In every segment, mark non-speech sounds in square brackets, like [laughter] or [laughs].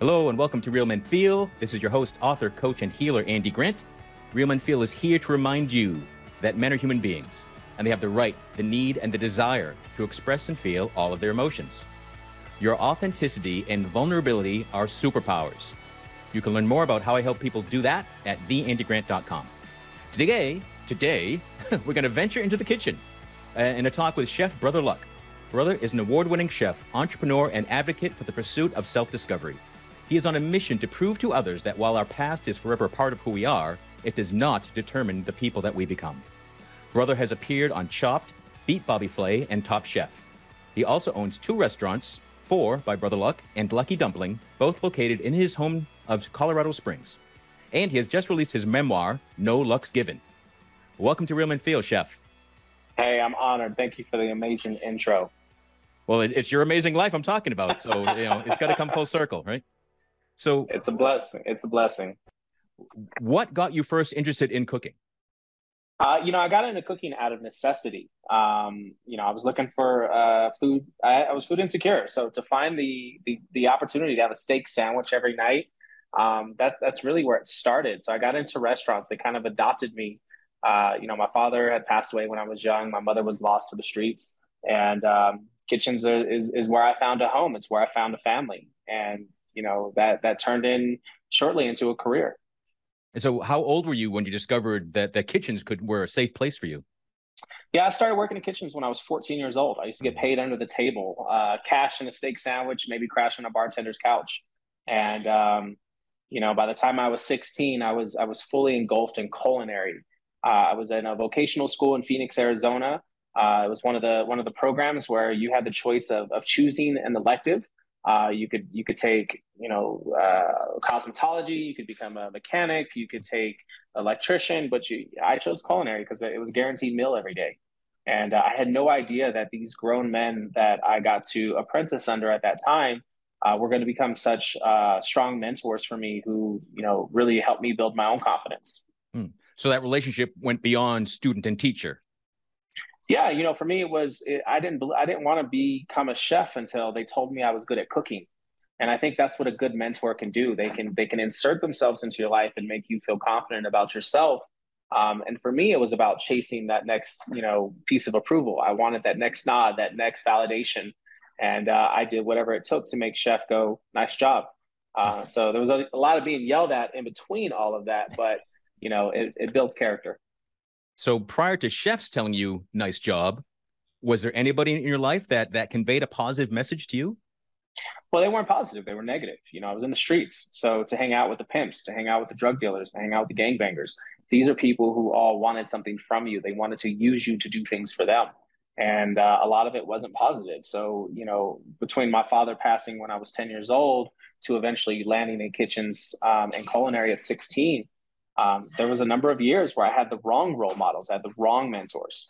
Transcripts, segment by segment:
Hello and welcome to Real Men Feel. This is your host, author, coach, and healer, Andy Grant. Real Men Feel is here to remind you that men are human beings and they have the right, the need, and the desire to express and feel all of their emotions. Your authenticity and vulnerability are superpowers. You can learn more about how I help people do that at theandygrant.com. Today, today, [laughs] we're going to venture into the kitchen uh, in a talk with Chef Brother Luck. Brother is an award winning chef, entrepreneur, and advocate for the pursuit of self discovery. He is on a mission to prove to others that while our past is forever a part of who we are, it does not determine the people that we become. Brother has appeared on Chopped, Beat Bobby Flay, and Top Chef. He also owns two restaurants, Four by Brother Luck and Lucky Dumpling, both located in his home of Colorado Springs. And he has just released his memoir, No Lucks Given. Welcome to Real Men Feel, Chef. Hey, I'm honored. Thank you for the amazing intro. Well, it's your amazing life I'm talking about, so you know it's got to come full circle, right? So it's a blessing. It's a blessing. What got you first interested in cooking? Uh, you know, I got into cooking out of necessity. Um, you know, I was looking for uh, food. I, I, was food insecure, so to find the, the the opportunity to have a steak sandwich every night, um, that that's really where it started. So I got into restaurants. They kind of adopted me. Uh, you know, my father had passed away when I was young. My mother was lost to the streets, and um, kitchens are, is is where I found a home. It's where I found a family, and you know that that turned in shortly into a career. And so, how old were you when you discovered that the kitchens could were a safe place for you? Yeah, I started working in kitchens when I was 14 years old. I used to get paid under the table, uh, cash in a steak sandwich, maybe crash on a bartender's couch, and um, you know, by the time I was 16, I was I was fully engulfed in culinary. Uh, I was in a vocational school in Phoenix, Arizona. Uh, it was one of the one of the programs where you had the choice of of choosing an elective uh, you could you could take you know uh, cosmetology. You could become a mechanic. You could take electrician. But you, I chose culinary because it was guaranteed meal every day. And uh, I had no idea that these grown men that I got to apprentice under at that time uh, were going to become such uh, strong mentors for me, who you know really helped me build my own confidence. Hmm. So that relationship went beyond student and teacher yeah, you know, for me, it was it, I didn't I didn't want to become a chef until they told me I was good at cooking, and I think that's what a good mentor can do. They can they can insert themselves into your life and make you feel confident about yourself. Um, and for me, it was about chasing that next you know piece of approval. I wanted that next nod, that next validation, and uh, I did whatever it took to make chef go nice job. Uh, so there was a, a lot of being yelled at in between all of that, but you know it, it builds character. So prior to chefs telling you nice job, was there anybody in your life that that conveyed a positive message to you? Well, they weren't positive; they were negative. You know, I was in the streets, so to hang out with the pimps, to hang out with the drug dealers, to hang out with the gangbangers. These are people who all wanted something from you. They wanted to use you to do things for them, and uh, a lot of it wasn't positive. So, you know, between my father passing when I was ten years old to eventually landing in kitchens um, and culinary at sixteen, um, there was a number of years where I had the wrong role models, I had the wrong mentors.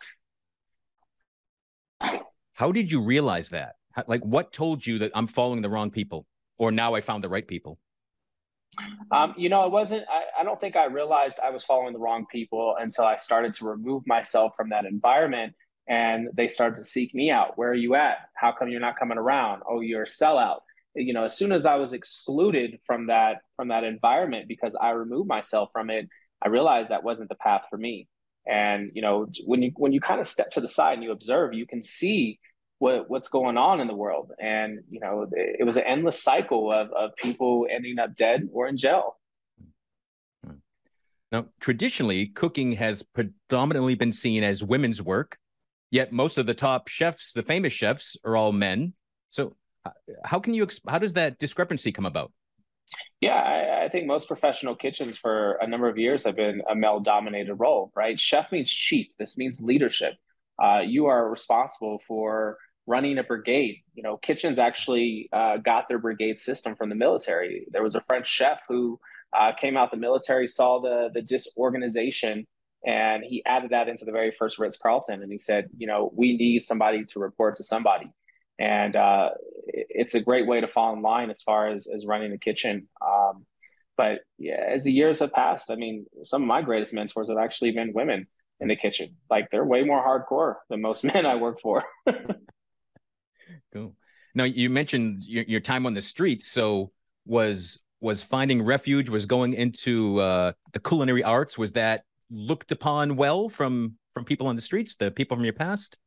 How did you realize that? like, what told you that I'm following the wrong people, or now I found the right people? Um, you know, it wasn't, I, I don't think I realized I was following the wrong people until I started to remove myself from that environment and they started to seek me out. Where are you at? How come you're not coming around? Oh, you're a sellout you know as soon as i was excluded from that from that environment because i removed myself from it i realized that wasn't the path for me. And you know when you when you kind of step to the side and you observe you can see what what's going on in the world. And you know it was an endless cycle of of people ending up dead or in jail. Hmm. Now traditionally cooking has predominantly been seen as women's work yet most of the top chefs the famous chefs are all men. So how can you how does that discrepancy come about? Yeah I, I, think most professional kitchens for a number of years have been a male dominated role right? Chef means chief. This means leadership. Uh, you are responsible for running a brigade. You know kitchens actually uh, got their brigade system from the military. There was a french chef who uh, came out the military saw the the disorganization and he added that into the very first Ritz Carlton, and he said, you know, we need somebody to report to somebody and uh, it's a great way to fall in line as far as as running the kitchen. Um, but yeah, as the years have passed, I mean, some of my greatest mentors have actually been women in the kitchen. Like they're way more hardcore than most [laughs] men I work for. [laughs] cool. Now you mentioned your, your time on the streets. So was was finding refuge, was going into uh, the culinary arts. Was that looked upon well from from people on the streets, the people from your past?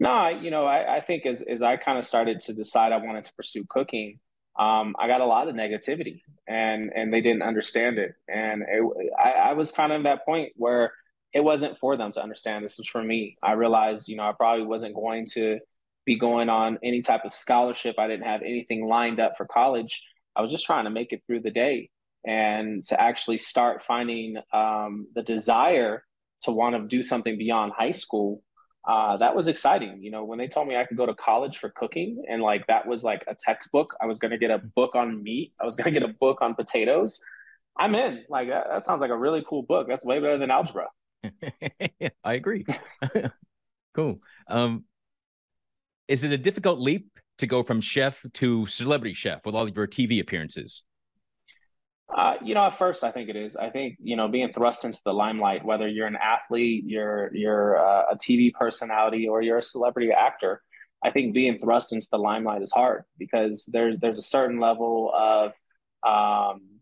No, you know, I, I think as as I kind of started to decide I wanted to pursue cooking, um, I got a lot of negativity, and and they didn't understand it, and it, I, I was kind of at that point where it wasn't for them to understand. This was for me. I realized, you know, I probably wasn't going to be going on any type of scholarship. I didn't have anything lined up for college. I was just trying to make it through the day and to actually start finding um, the desire to want to do something beyond high school uh, that was exciting. You know, when they told me I could go to college for cooking and like that was like a textbook, I was going to get a book on meat, I was going to get a book on potatoes. I'm in. Like that, that sounds like a really cool book. That's way better than algebra. [laughs] I agree. [laughs] cool. Um, is it a difficult leap to go from chef to celebrity chef with all of your TV appearances? Uh, you know, at first, I think it is. I think you know, being thrust into the limelight, whether you're an athlete, you're you're uh, a TV personality, or you're a celebrity actor, I think being thrust into the limelight is hard because there's there's a certain level of um,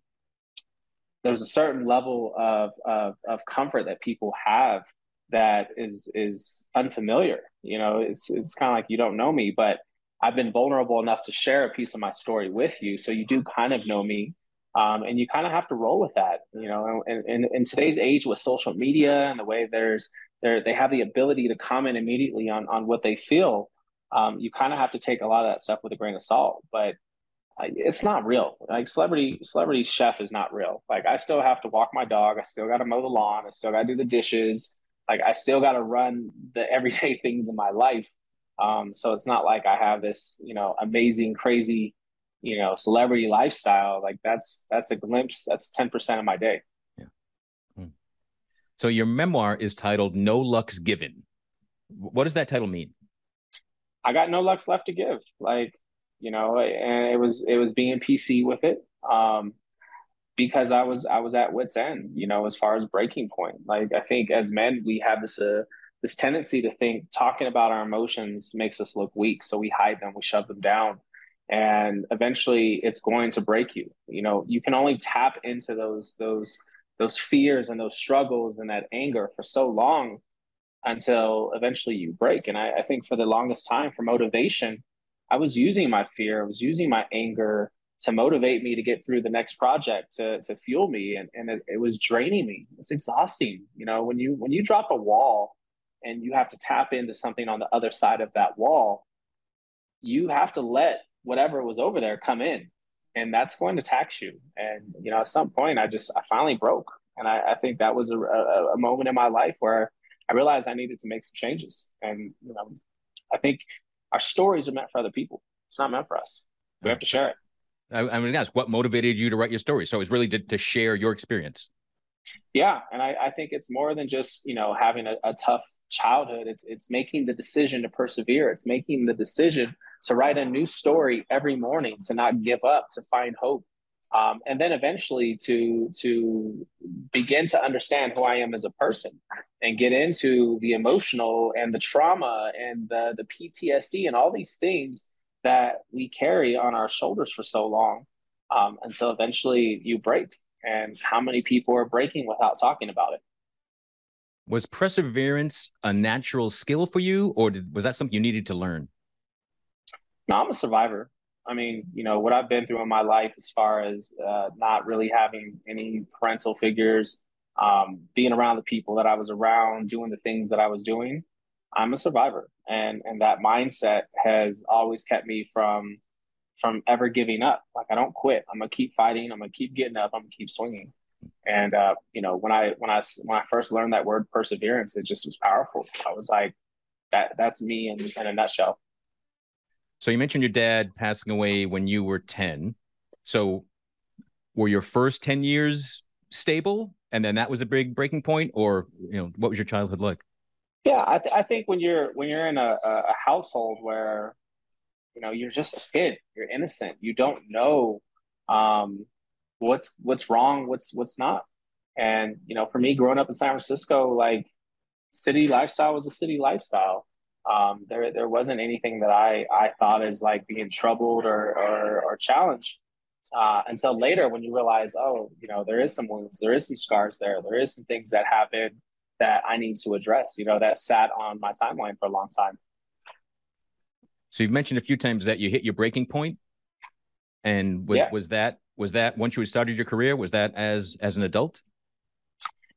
there's a certain level of, of of comfort that people have that is is unfamiliar. You know, it's it's kind of like you don't know me, but I've been vulnerable enough to share a piece of my story with you, so you do kind of know me um, and you kind of have to roll with that, you know. And, in today's age with social media and the way there's they they have the ability to comment immediately on on what they feel, um, you kind of have to take a lot of that stuff with a grain of salt. But uh, it's not real. Like celebrity celebrity chef is not real. Like I still have to walk my dog. I still got to mow the lawn. I still got to do the dishes. Like I still got to run the [laughs] everyday things in my life. Um, so it's not like I have this, you know, amazing, crazy you know celebrity lifestyle like that's that's a glimpse that's 10% of my day. Yeah. Hmm. so your memoir is titled no lucks given. What does that title mean? I got no lucks left to give like you know and it was it was being pc with it um because i was i was at wits end you know as far as breaking point. Like i think as men we have this uh this tendency to think talking about our emotions makes us look weak so we hide them we shove them down and eventually it's going to break you. You know you can only tap into those those those fears and those struggles and that anger for so long until eventually you break. And I, I think for the longest time for motivation i was using my fear i was using my anger to motivate me to get through the next project to, to fuel me. And, and it, it was draining me. It's exhausting. You know when you when you drop a wall and you have to tap into something on the other side of that wall you have to let whatever was over there come in and that's going to tax you. And you know at some point i just i finally broke. And i, I think that was a, a, a, moment in my life where i realized i needed to make some changes. And you know i think our stories are meant for other people. It's not meant for us. We have to share it. I, I mean ask what motivated you to write your story? So it's really to, to share your experience. Yeah. And I, I think it's more than just you know having a, a tough childhood. It's it's making the decision to persevere. It's making the decision to write a new story every morning, to not give up, to find hope, um, and then eventually to to begin to understand who I am as a person and get into the emotional and the trauma and the the PTSD and all these things that we carry on our shoulders for so long um, until eventually you break. And how many people are breaking without talking about it? Was perseverance a natural skill for you, or did, was that something you needed to learn? No, I'm a survivor. I mean, you know, what I've been through in my life as far as uh, not really having any parental figures, um, being around the people that I was around, doing the things that I was doing, I'm a survivor. And and that mindset has always kept me from from ever giving up. Like I don't quit. I'm gonna keep fighting. I'm gonna keep getting up. I'm gonna keep swinging. And uh, you know, when I when I when I first learned that word perseverance, it just was powerful. I was like, that that's me in, in a nutshell. So you mentioned your dad passing away when you were 10. So were your first 10 years stable and then that was a big breaking point or you know what was your childhood like? Yeah, I, th- I think when you're when you're in a, a household where you know you're just a kid, you're innocent, you don't know um, what's what's wrong, what's what's not. And you know, for me growing up in San Francisco, like city lifestyle was a city lifestyle um, there there wasn't anything that I I thought as like being troubled or or, or challenged. uh, until later when you realize, oh, you know, there is some wounds, there is some scars there, there is some things that happened that I need to address, you know, that sat on my timeline for a long time. So you've mentioned a few times that you hit your breaking point, and was, yeah. was that was that once you had started your career? Was that as as an adult?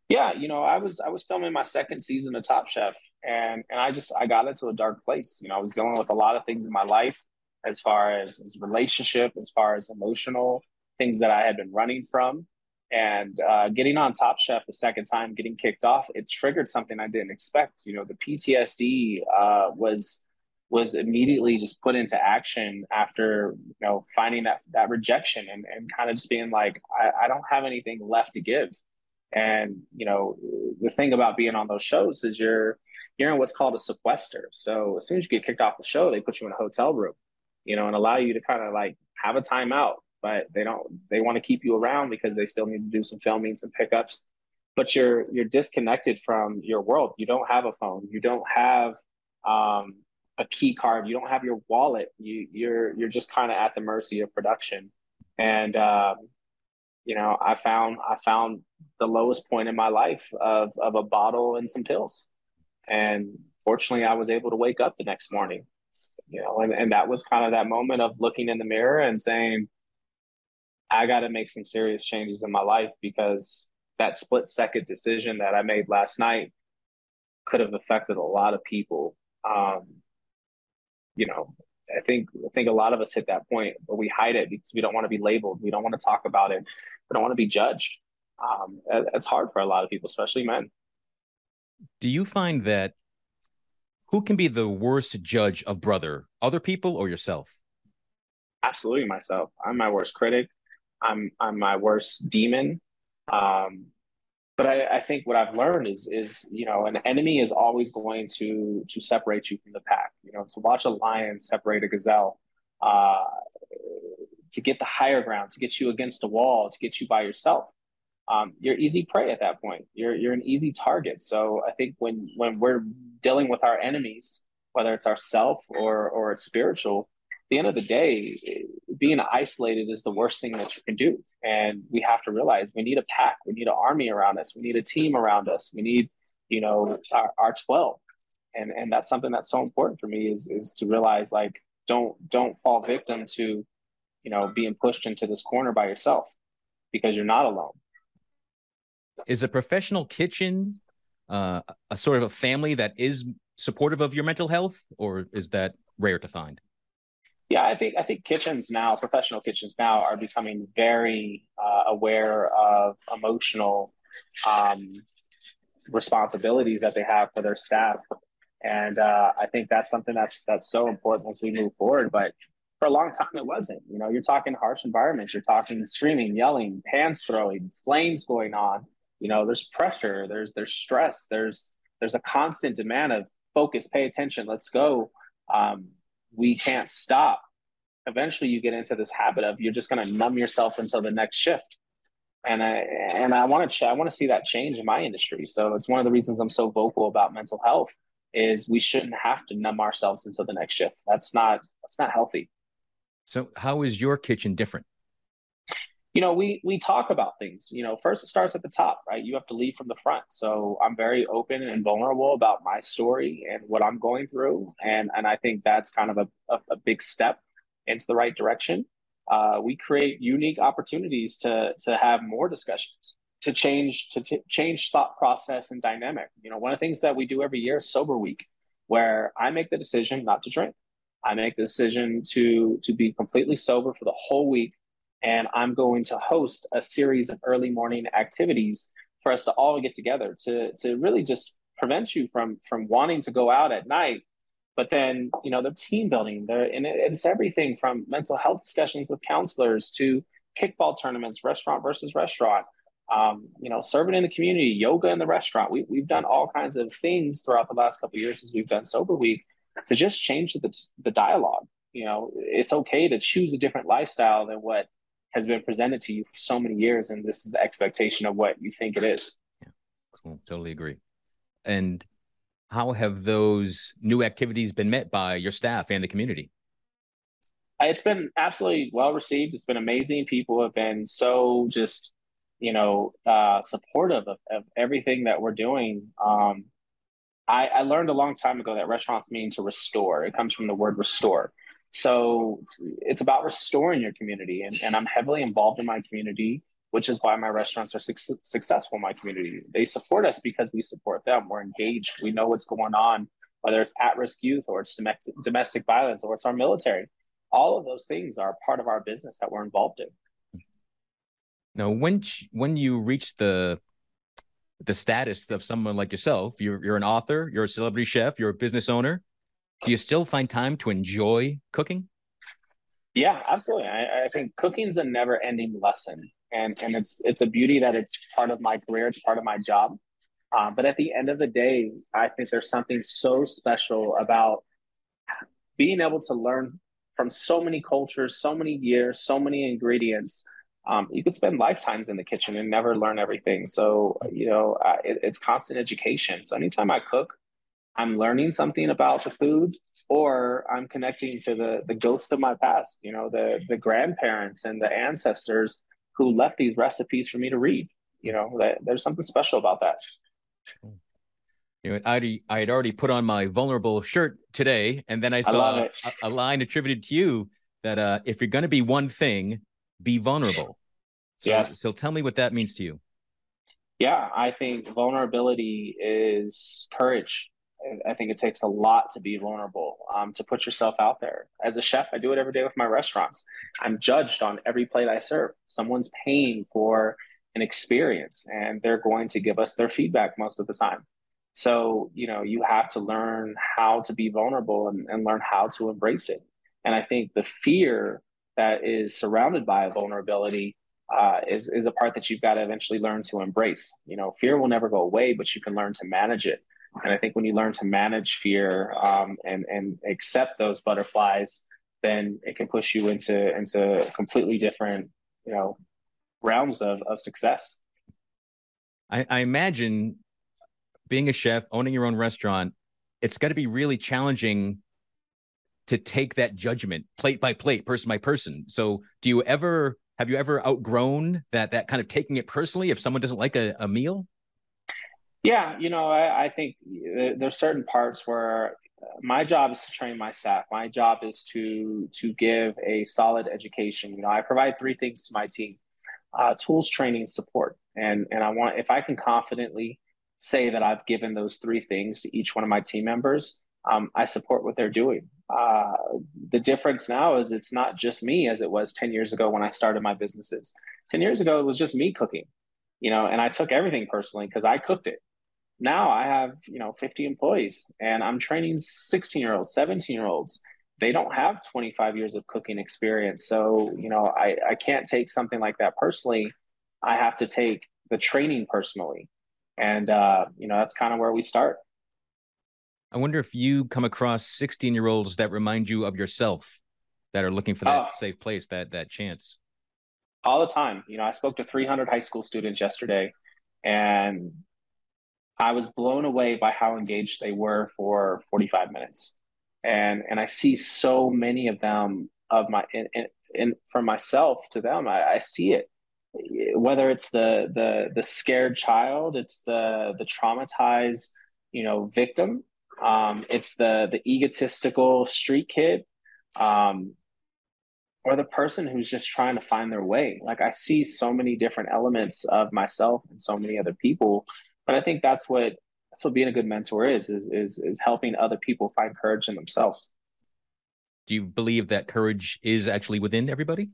Yeah, you know, I was I was filming my second season of Top Chef, and and I just I got into a dark place. You know, I was dealing with a lot of things in my life, as far as, as relationship, as far as emotional things that I had been running from, and uh, getting on Top Chef the second time, getting kicked off, it triggered something I didn't expect. You know, the PTSD uh, was was immediately just put into action after you know finding that that rejection and, and kind of just being like I, I don't have anything left to give and you know the thing about being on those shows is you're you're in what's called a sequester. So as soon as you get kicked off the show they put you in a hotel room you know and allow you to kind of like have a timeout but they don't they want to keep you around because they still need to do some filming some pickups. But you're you're disconnected from your world. You don't have a phone. You don't have um, a key card. You don't have your wallet. You you're you're just kind of at the mercy of production. And um, you know i found i found the lowest point in my life of of a bottle and some pills and fortunately i was able to wake up the next morning you know and, and that was kind of that moment of looking in the mirror and saying i got to make some serious changes in my life because that split second decision that i made last night could have affected a lot of people um, you know, I think I think a lot of us hit that point where we hide it because we don't want to be labeled, we don't want to talk about it, we don't want to be judged. Um, it's hard for a lot of people, especially men. Do you find that who can be the worst judge of brother, other people or yourself? Absolutely, myself. I'm my worst critic. I'm I'm my worst demon. Um, but I, I, think what I've learned is is you know an enemy is always going to to separate you from the pack. You know, to watch a lion separate a gazelle, uh, to get the higher ground, to get you against a wall, to get you by yourself. Um, you're easy prey at that point. You're you're an easy target. So I think when when we're dealing with our enemies, whether it's ourself or or it's spiritual, the end of the day, being isolated is the worst thing that you can do. And we have to realize we need a pack, we need an army around us, we need a team around us, we need, you know, our, our 12. And and that's something that's so important for me is is to realize like don't don't fall victim to, you know, being pushed into this corner by yourself because you're not alone. Is a professional kitchen uh, a sort of a family that is supportive of your mental health, or is that rare to find? Yeah, I think I think kitchens now, professional kitchens now, are becoming very uh, aware of emotional um, responsibilities that they have for their staff, and uh, I think that's something that's that's so important as we move forward. But for a long time, it wasn't. You know, you're talking harsh environments, you're talking screaming, yelling, pans throwing, flames going on. You know, there's pressure, there's there's stress, there's there's a constant demand of focus, pay attention, let's go. Um, we can't stop. Eventually you get into this habit of you're just going to numb yourself until the next shift. And i and i want to ch- i want to see that change in my industry. So it's one of the reasons i'm so vocal about mental health is we shouldn't have to numb ourselves until the next shift. That's not that's not healthy. So how is your kitchen different you know we we talk about things you know first it starts at the top right? You have to lead from the front. So i'm very open and vulnerable about my story and what i'm going through. And and i think that's kind of a, a, a big step into the right direction. Uh, we create unique opportunities to to have more discussions to change to t- change thought process and dynamic. You know one of the things that we do every year is sober week where i make the decision not to drink. I make the decision to to be completely sober for the whole week and I'm going to host a series of early morning activities for us to all get together to to really just prevent you from from wanting to go out at night. But then you know the team building, there and it's everything from mental health discussions with counselors to kickball tournaments, restaurant versus restaurant. Um, you know, serving in the community, yoga in the restaurant. We, we've done all kinds of things throughout the last couple years as we've done Sober Week to just change the, the dialogue. You know, it's okay to choose a different lifestyle than what has been presented to you for so many years, and this is the expectation of what you think it is. Yeah, cool. Totally agree. And how have those new activities been met by your staff and the community? It's been absolutely well received. It's been amazing. People have been so just, you know, uh, supportive of, of everything that we're doing. Um, I, I learned a long time ago that restaurants mean to restore. It comes from the word restore. So it's about restoring your community. And, and I'm heavily involved in my community, which is why my restaurants are su- successful in my community. They support us because we support them. We're engaged. We know what's going on, whether it's at risk youth or it's domestic, domestic violence or it's our military. All of those things are part of our business that we're involved in. Now, when when you reach the the status of someone like yourself. You're you're an author, you're a celebrity chef, you're a business owner. Do you still find time to enjoy cooking? Yeah, absolutely. I, I think cooking's a never-ending lesson, and and it's it's a beauty that it's part of my career, it's part of my job. Uh, but at the end of the day, I think there's something so special about being able to learn from so many cultures, so many years, so many ingredients um, you could spend lifetimes in the kitchen and never learn everything. So, you know, uh, it, it's constant education. So, anytime I cook, I'm learning something about the food or I'm connecting to the, the ghost of my past, you know, the, the grandparents and the ancestors who left these recipes for me to read. You know, that, there's something special about that. You know, I'd, I had already put on my vulnerable shirt today, and then I saw I a, a, line attributed to you that uh, if you're going to be one thing, be vulnerable. [laughs] So, yes. So tell me what that means to you. Yeah, I think vulnerability is courage. I think it takes a lot to be vulnerable, um, to put yourself out there. As a chef, I do it every day with my restaurants. I'm judged on every plate I serve. Someone's paying for an experience and they're going to give us their feedback most of the time. So, you know, you have to learn how to be vulnerable and, and learn how to embrace it. And I think the fear that is surrounded by vulnerability uh, is is a part that you've got to eventually learn to embrace. You know, fear will never go away, but you can learn to manage it. And I think when you learn to manage fear um, and and accept those butterflies, then it can push you into into completely different you know realms of of success. I, I imagine being a chef, owning your own restaurant, it's got to be really challenging to take that judgment plate by plate, person by person. So, do you ever have you ever outgrown that that kind of taking it personally if someone doesn't like a, a meal? Yeah, you know, I, I think there's certain parts where my job is to train my staff. My job is to to give a solid education. You know, I provide three things to my team: uh, tools, training, support. And and I want if I can confidently say that I've given those three things to each one of my team members, um, I support what they're doing. Uh, the difference now is it's not just me as it was 10 years ago when I started my businesses. 10 years ago, it was just me cooking, you know, and I took everything personally because I cooked it. Now I have, you know, 50 employees and I'm training 16 year olds, 17 year olds. They don't have 25 years of cooking experience. So, you know, I, I can't take something like that personally. I have to take the training personally. And, uh, you know, that's kind of where we start. I wonder if you come across 16 year olds that remind you of yourself that are looking for that oh. safe place, that that chance. All the time. You know, I spoke to 300 high school students yesterday and I was blown away by how engaged they were for 45 minutes. And and I see so many of them of my and, and from myself to them, I, I see it whether it's the the the scared child, it's the the traumatized, you know, victim, um, it's the the egotistical street kid, um, or the person who's just trying to find their way. Like I see so many different elements of myself and so many other people, but I think that's what that's what being a good mentor is is is is helping other people find courage in themselves. Do you believe that courage is actually within everybody?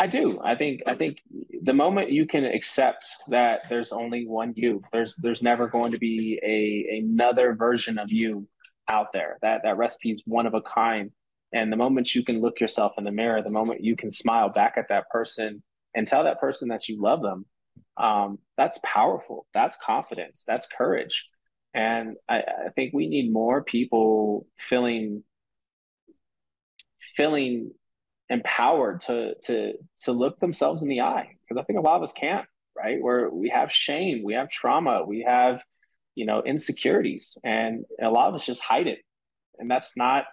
I do. I think I think the moment you can accept that there's only one you, there's there's never going to be a another version of you out there. That that recipe is one of a kind. And the moment you can look yourself in the mirror, the moment you can smile back at that person and tell that person that you love them, um, that's powerful. That's confidence. That's courage. And I, I think we need more people feeling feeling empowered to to to look themselves in the eye because I think a lot of us can't right where we have shame we have trauma we have you know insecurities and a lot of us just hide it and that's not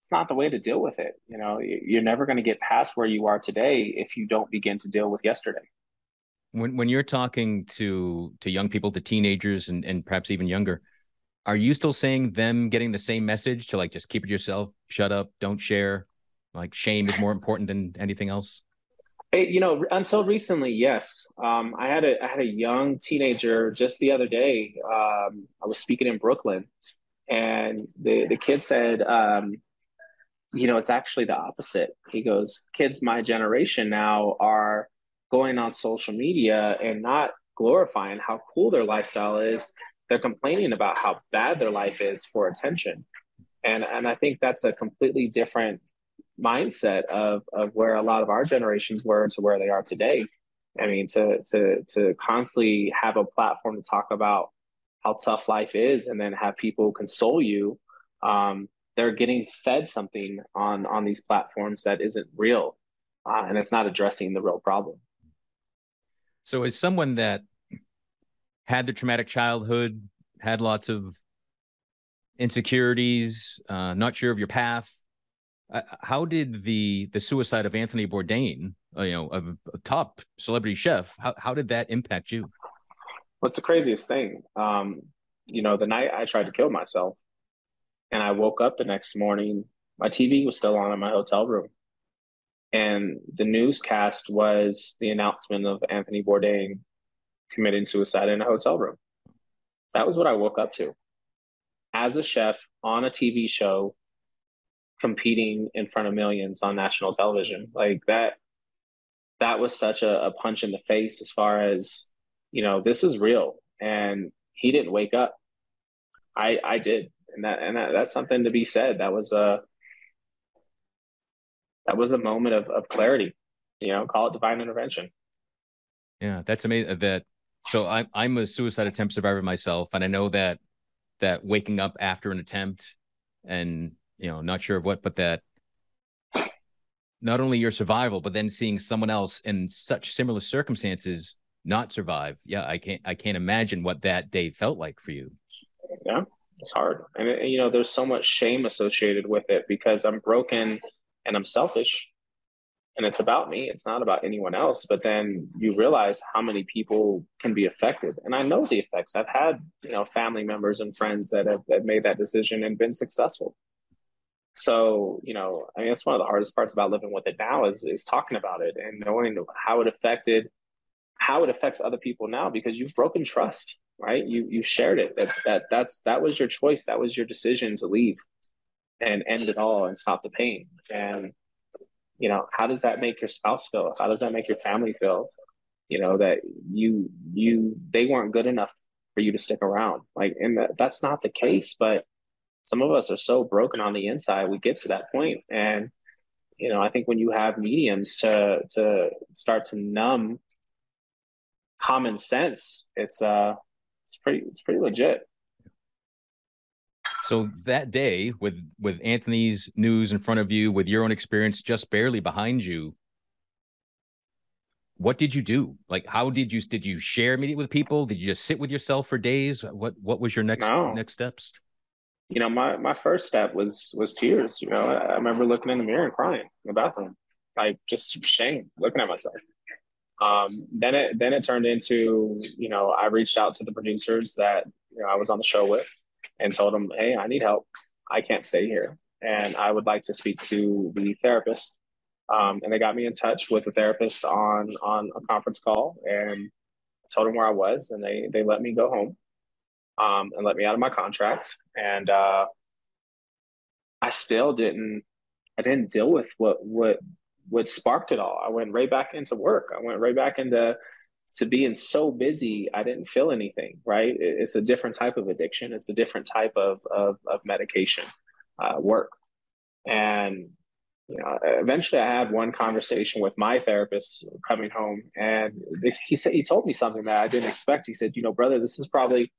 it's not the way to deal with it. You know, you're never going to get past where you are today if you don't begin to deal with yesterday. When when you're talking to to young people, to teenagers, and and perhaps even younger, are you still saying them getting the same message to like just keep it yourself, shut up, don't share, like shame is more important than anything else? you know, until recently, yes. Um, I had a I had a young teenager just the other day. Um, I was speaking in Brooklyn, and the the kid said, um, you know, it's actually the opposite. He goes, kids my generation now are going on social media and not glorifying how cool their lifestyle is. They're complaining about how bad their life is for attention. And and I think that's a completely different mindset of of where a lot of our generations were to where they are today. I mean, to to to constantly have a platform to talk about how tough life is, and then have people console you. Um, they're getting fed something on on these platforms that isn't real, uh, and it's not addressing the real problem. So, as someone that had the traumatic childhood, had lots of insecurities, uh, not sure of your path, uh, how did the the suicide of Anthony Bourdain, uh, you know, a, a, top celebrity chef, how how did that impact you? What's the craziest thing? Um, you know, the night I tried to kill myself, and I woke up the next morning, my TV was still on in my hotel room, and the newscast was the announcement of Anthony Bourdain committing suicide in a hotel room. That was what I woke up to. As a chef on a TV show competing in front of millions on national television. Like that that was such a, a punch in the face as far as, you know, this is real. And he didn't wake up. I I did. And that and that, that's something to be said. That was a that was a moment of, of clarity. You know, call it divine intervention. Yeah, that's amazing. That so I'm I'm a suicide attempt survivor myself, and I know that that waking up after an attempt and you know, not sure of what, but that not only your survival, but then seeing someone else in such similar circumstances not survive. Yeah, I can't I can't imagine what that day felt like for you. Yeah, it's hard, and you know, there's so much shame associated with it because I'm broken and I'm selfish, and it's about me. It's not about anyone else. But then you realize how many people can be affected, and I know the effects. I've had you know family members and friends that have, have made that decision and been successful. So, you know, I mean, that's one of the hardest parts about living with it now is is talking about it and knowing how it affected, how it affects other people now because you've broken trust, right? You you shared it that that that's that was your choice, that was your decision to leave, and end it all and stop the pain. And you know, how does that make your spouse feel? How does that make your family feel? You know that you you they weren't good enough for you to stick around. Like, and that, that's not the case, but some of us are so broken on the inside we get to that point and you know i think when you have mediums to to start to numb common sense it's uh it's pretty it's pretty legit so that day with with anthony's news in front of you with your own experience just barely behind you what did you do like how did you did you share immediately with people did you just sit with yourself for days what what was your next no. next steps you know, my my first step was was tears. You know, I, remember looking in the mirror and crying in the bathroom, like just shame, looking at myself. Um, then it then it turned into, you know, I reached out to the producers that you know I was on the show with, and told them, hey, I need help. I can't stay here, and I would like to speak to the therapist. Um, and they got me in touch with a therapist on on a conference call, and told them where I was, and they they let me go home um, and let me out of my contract. And uh, I still didn't I didn't deal with what what what sparked it all. I went right back into work. I went right back into to being so busy. I didn't feel anything. Right? It's a different type of addiction. It's a different type of of, of medication uh, work. And you know, eventually I had one conversation with my therapist coming home, and he said he told me something that I didn't expect. He said, "You know, brother, this is probably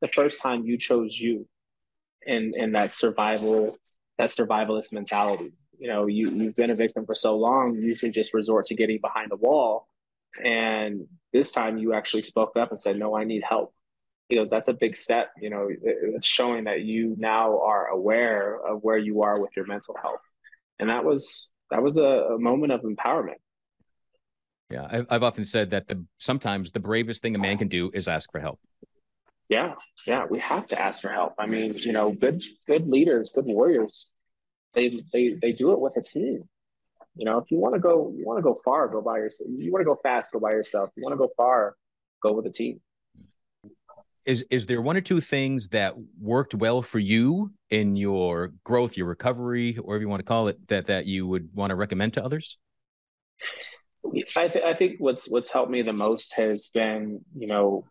the first time you chose you in in that survival that survivalist mentality you know you you've been a victim for so long you usually just resort to getting behind the wall and this time you actually spoke up and said no i need help he goes, that's a big step. You know, it's showing that you now are aware of where you are with your mental health. And that was, that was a, a moment of empowerment. Yeah. I've often said that the, sometimes the bravest thing a man can do is ask for help. Yeah. Yeah. We have to ask for help. I mean, you know, good, good leaders, good warriors, they, they, they do it with a team. You know, if you want to go, you want to go far, go by yourself. You want to go fast, go by yourself. You want to go far, go with a team is is there one or two things that worked well for you in your growth, your recovery, whatever you want to call it, that that you would want to recommend to others? I, th- I think what's what's helped me the most has been you know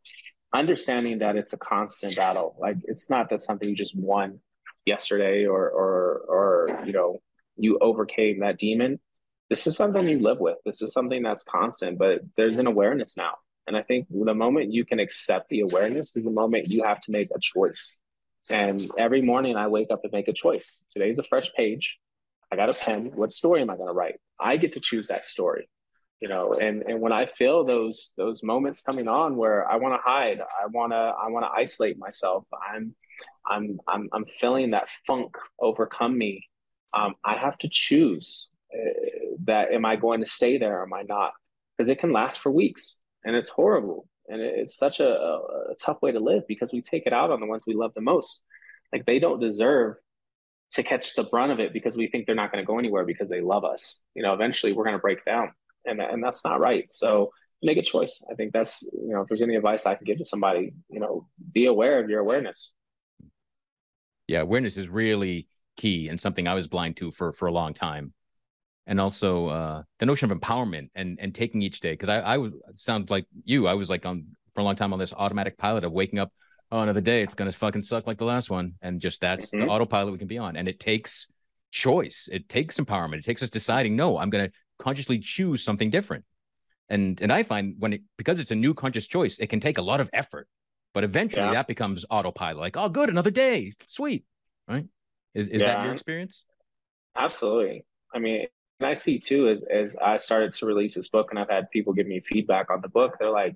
understanding that it's a constant battle. Like it's not that something you just won yesterday or or or you know you overcame that demon. This is something you live with. This is something that's constant, but there's an awareness now and I think the moment you can accept the awareness is the moment you have to make a choice. And every morning I wake up and make a choice. Today's a fresh page. I got a pen. What story am I going to write? I get to choose that story. You know, and and when I feel those those moments coming on where I want to hide, I want to I want to isolate myself. I'm I'm I'm I'm feeling that funk overcome me. Um, I have to choose uh, that am I going to stay there or am I not? Because it can last for weeks and it's horrible and it's such a, a, tough way to live because we take it out on the ones we love the most. Like they don't deserve to catch the brunt of it because we think they're not going to go anywhere because they love us. You know eventually we're going to break down and, and that's not right. So make a choice. I think that's you know if there's any advice i can give to somebody you know be aware of your awareness. Yeah awareness is really key and something i was blind to for for a long time and also uh, the notion of empowerment and and taking each day because I I was sounds like you I was like on for a long time on this automatic pilot of waking up oh another day it's gonna fucking suck like the last one and just that's mm-hmm. the autopilot we can be on and it takes choice it takes empowerment it takes us deciding no I'm gonna consciously choose something different and and I find when it because it's a new conscious choice it can take a lot of effort but eventually yeah. that becomes autopilot like oh good another day sweet right is is yeah. that your experience absolutely I mean and I see too as as I started to release this book and I've had people give me feedback on the book, they're like,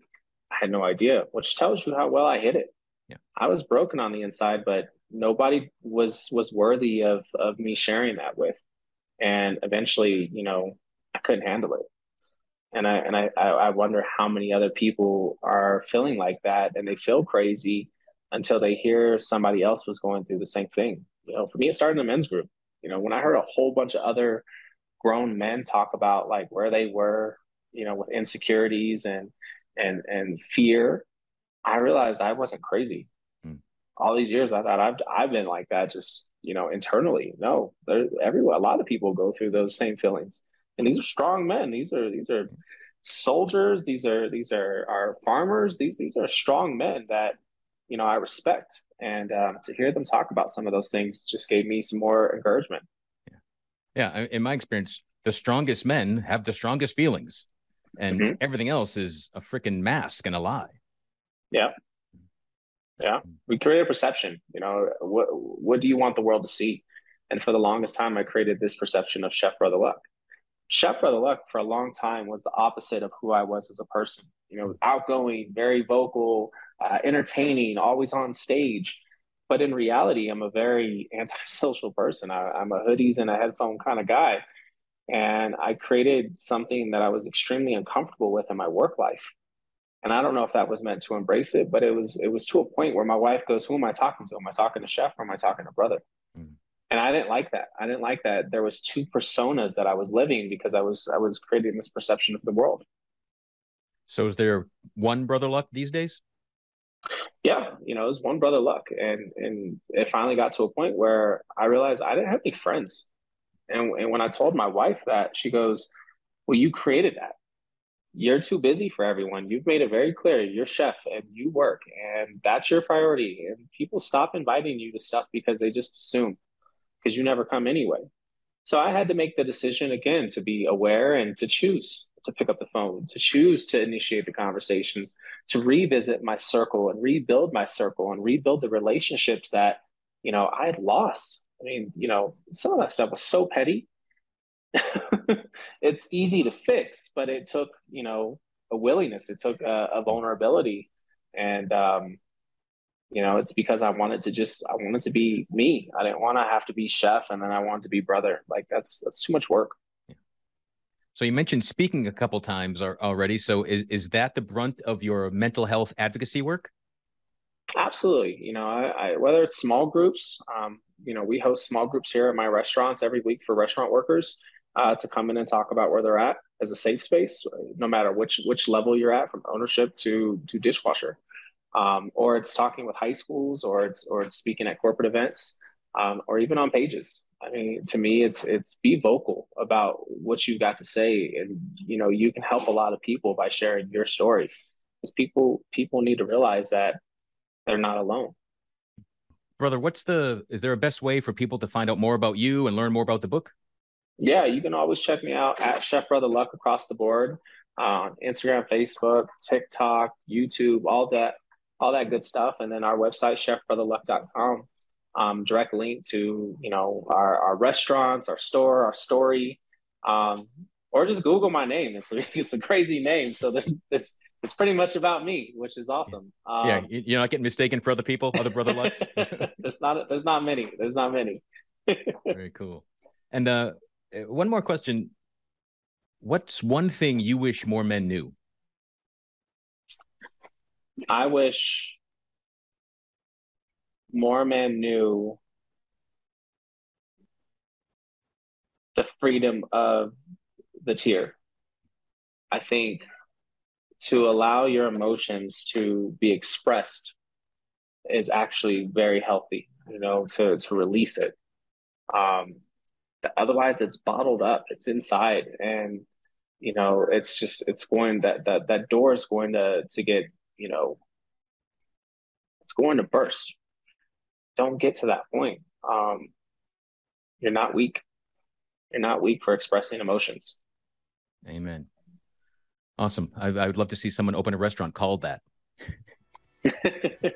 I had no idea, which tells you how well I hit it. Yeah. I was broken on the inside, but nobody was was worthy of of me sharing that with. And eventually, you know, I couldn't handle it. And I and I I wonder how many other people are feeling like that and they feel crazy until they hear somebody else was going through the same thing. You know, for me it started in a men's group. You know, when I heard a whole bunch of other grown men talk about like where they were, you know, with insecurities and and and fear, I realized I wasn't crazy. Hmm. All these years, I thought I've I've been like that, just you know, internally. No, there, everyone, a lot of people go through those same feelings, and these are strong men. These are these are soldiers. These are these are are farmers. These these are strong men that you know I respect, and um, to hear them talk about some of those things just gave me some more encouragement. Yeah, in my experience, the strongest men have the strongest feelings, and mm-hmm. everything else is a freaking mask and a lie. Yeah, yeah. We create a perception. You know, what what do you want the world to see? And for the longest time, I created this perception of Chef Brother Luck. Chef Brother Luck for a long time was the opposite of who I was as a person. You know, outgoing, very vocal, uh, entertaining, always on stage but in reality, I'm a very antisocial person. I, I'm a hoodies and a headphone kind of guy. And I created something that I was extremely uncomfortable with in my work life. And I don't know if that was meant to embrace it, but it was it was to a point where my wife goes, Who am I talking to? Am I talking to chef or am I talking to brother? Mm. And I didn't like that. I didn't like that there was two personas that I was living because I was I was creating this perception of the world. So is there one brother luck these days? Yeah, you know, it was one brother luck. And and it finally got to a point where I realized I didn't have any friends. And, and when I told my wife that, she goes, Well, you created that. You're too busy for everyone. You've made it very clear you're chef and you work, and that's your priority. And people stop inviting you to stuff because they just assume because you never come anyway. So I had to make the decision again to be aware and to choose to pick up the phone, to choose to initiate the conversations, to revisit my circle and rebuild my circle and rebuild the relationships that, you know, I had lost. I mean, you know, some of that stuff was so petty. [laughs] it's easy to fix, but it took, you know, a willingness, it took a, a vulnerability. And, um, you know, it's because I wanted to just I wanted to be me. I didn't want to have to be chef and then I wanted to be brother. Like that's that's too much work. So you mentioned speaking a couple times already. So is is that the brunt of your mental health advocacy work? Absolutely. You know, I, I, whether it's small groups, um, you know, we host small groups here at my restaurants every week for restaurant workers uh, to come in and talk about where they're at as a safe space, no matter which which level you're at, from ownership to to dishwasher um, or it's talking with high schools, or it's or it's speaking at corporate events, um, or even on pages. I mean, to me, it's it's be vocal about what you've got to say, and you know you can help a lot of people by sharing your story, because people people need to realize that they're not alone. Brother, what's the is there a best way for people to find out more about you and learn more about the book? Yeah, you can always check me out at Chef Brother Luck across the board on Instagram, Facebook, TikTok, YouTube, all that all that good stuff. And then our website, chefbrotherluck.com, um, direct link to, you know, our, our restaurants, our store, our story, um, or just Google my name. It's a, [laughs] it's a crazy name. So there's this, it's pretty much about me, which is awesome. Um, yeah. You're not getting mistaken for other people, other brother [laughs] lucks. there's not, there's not many, there's not many. [laughs] Very cool. And, uh, one more question. What's one thing you wish more men knew? I wish more men knew the freedom of the tear. I think to allow your emotions to be expressed is actually very healthy, you know, to to release it. Um otherwise it's bottled up, it's inside and you know, it's just it's going that that that door is going to to get you know, it's going to burst. Don't get to that point. Um, you're not weak. You're not weak for expressing emotions. Amen. Awesome. I, I would love to see someone open a restaurant called that. [laughs]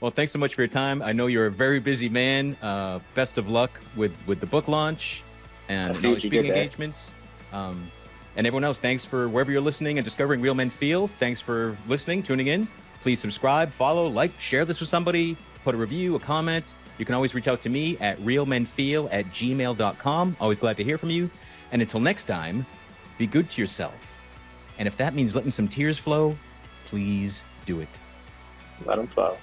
well, thanks so much for your time. I know you're a very busy man. Uh, best of luck with with the book launch and speaking engagements. Um, and everyone else, thanks for wherever you're listening and discovering Real Men Feel. Thanks for listening, tuning in. Please subscribe, follow, like, share this with somebody, put a review, a comment. You can always reach out to me at realmenfeel at gmail.com. Always glad to hear from you. And until next time, be good to yourself. And if that means letting some tears flow, please do it. Let them flow.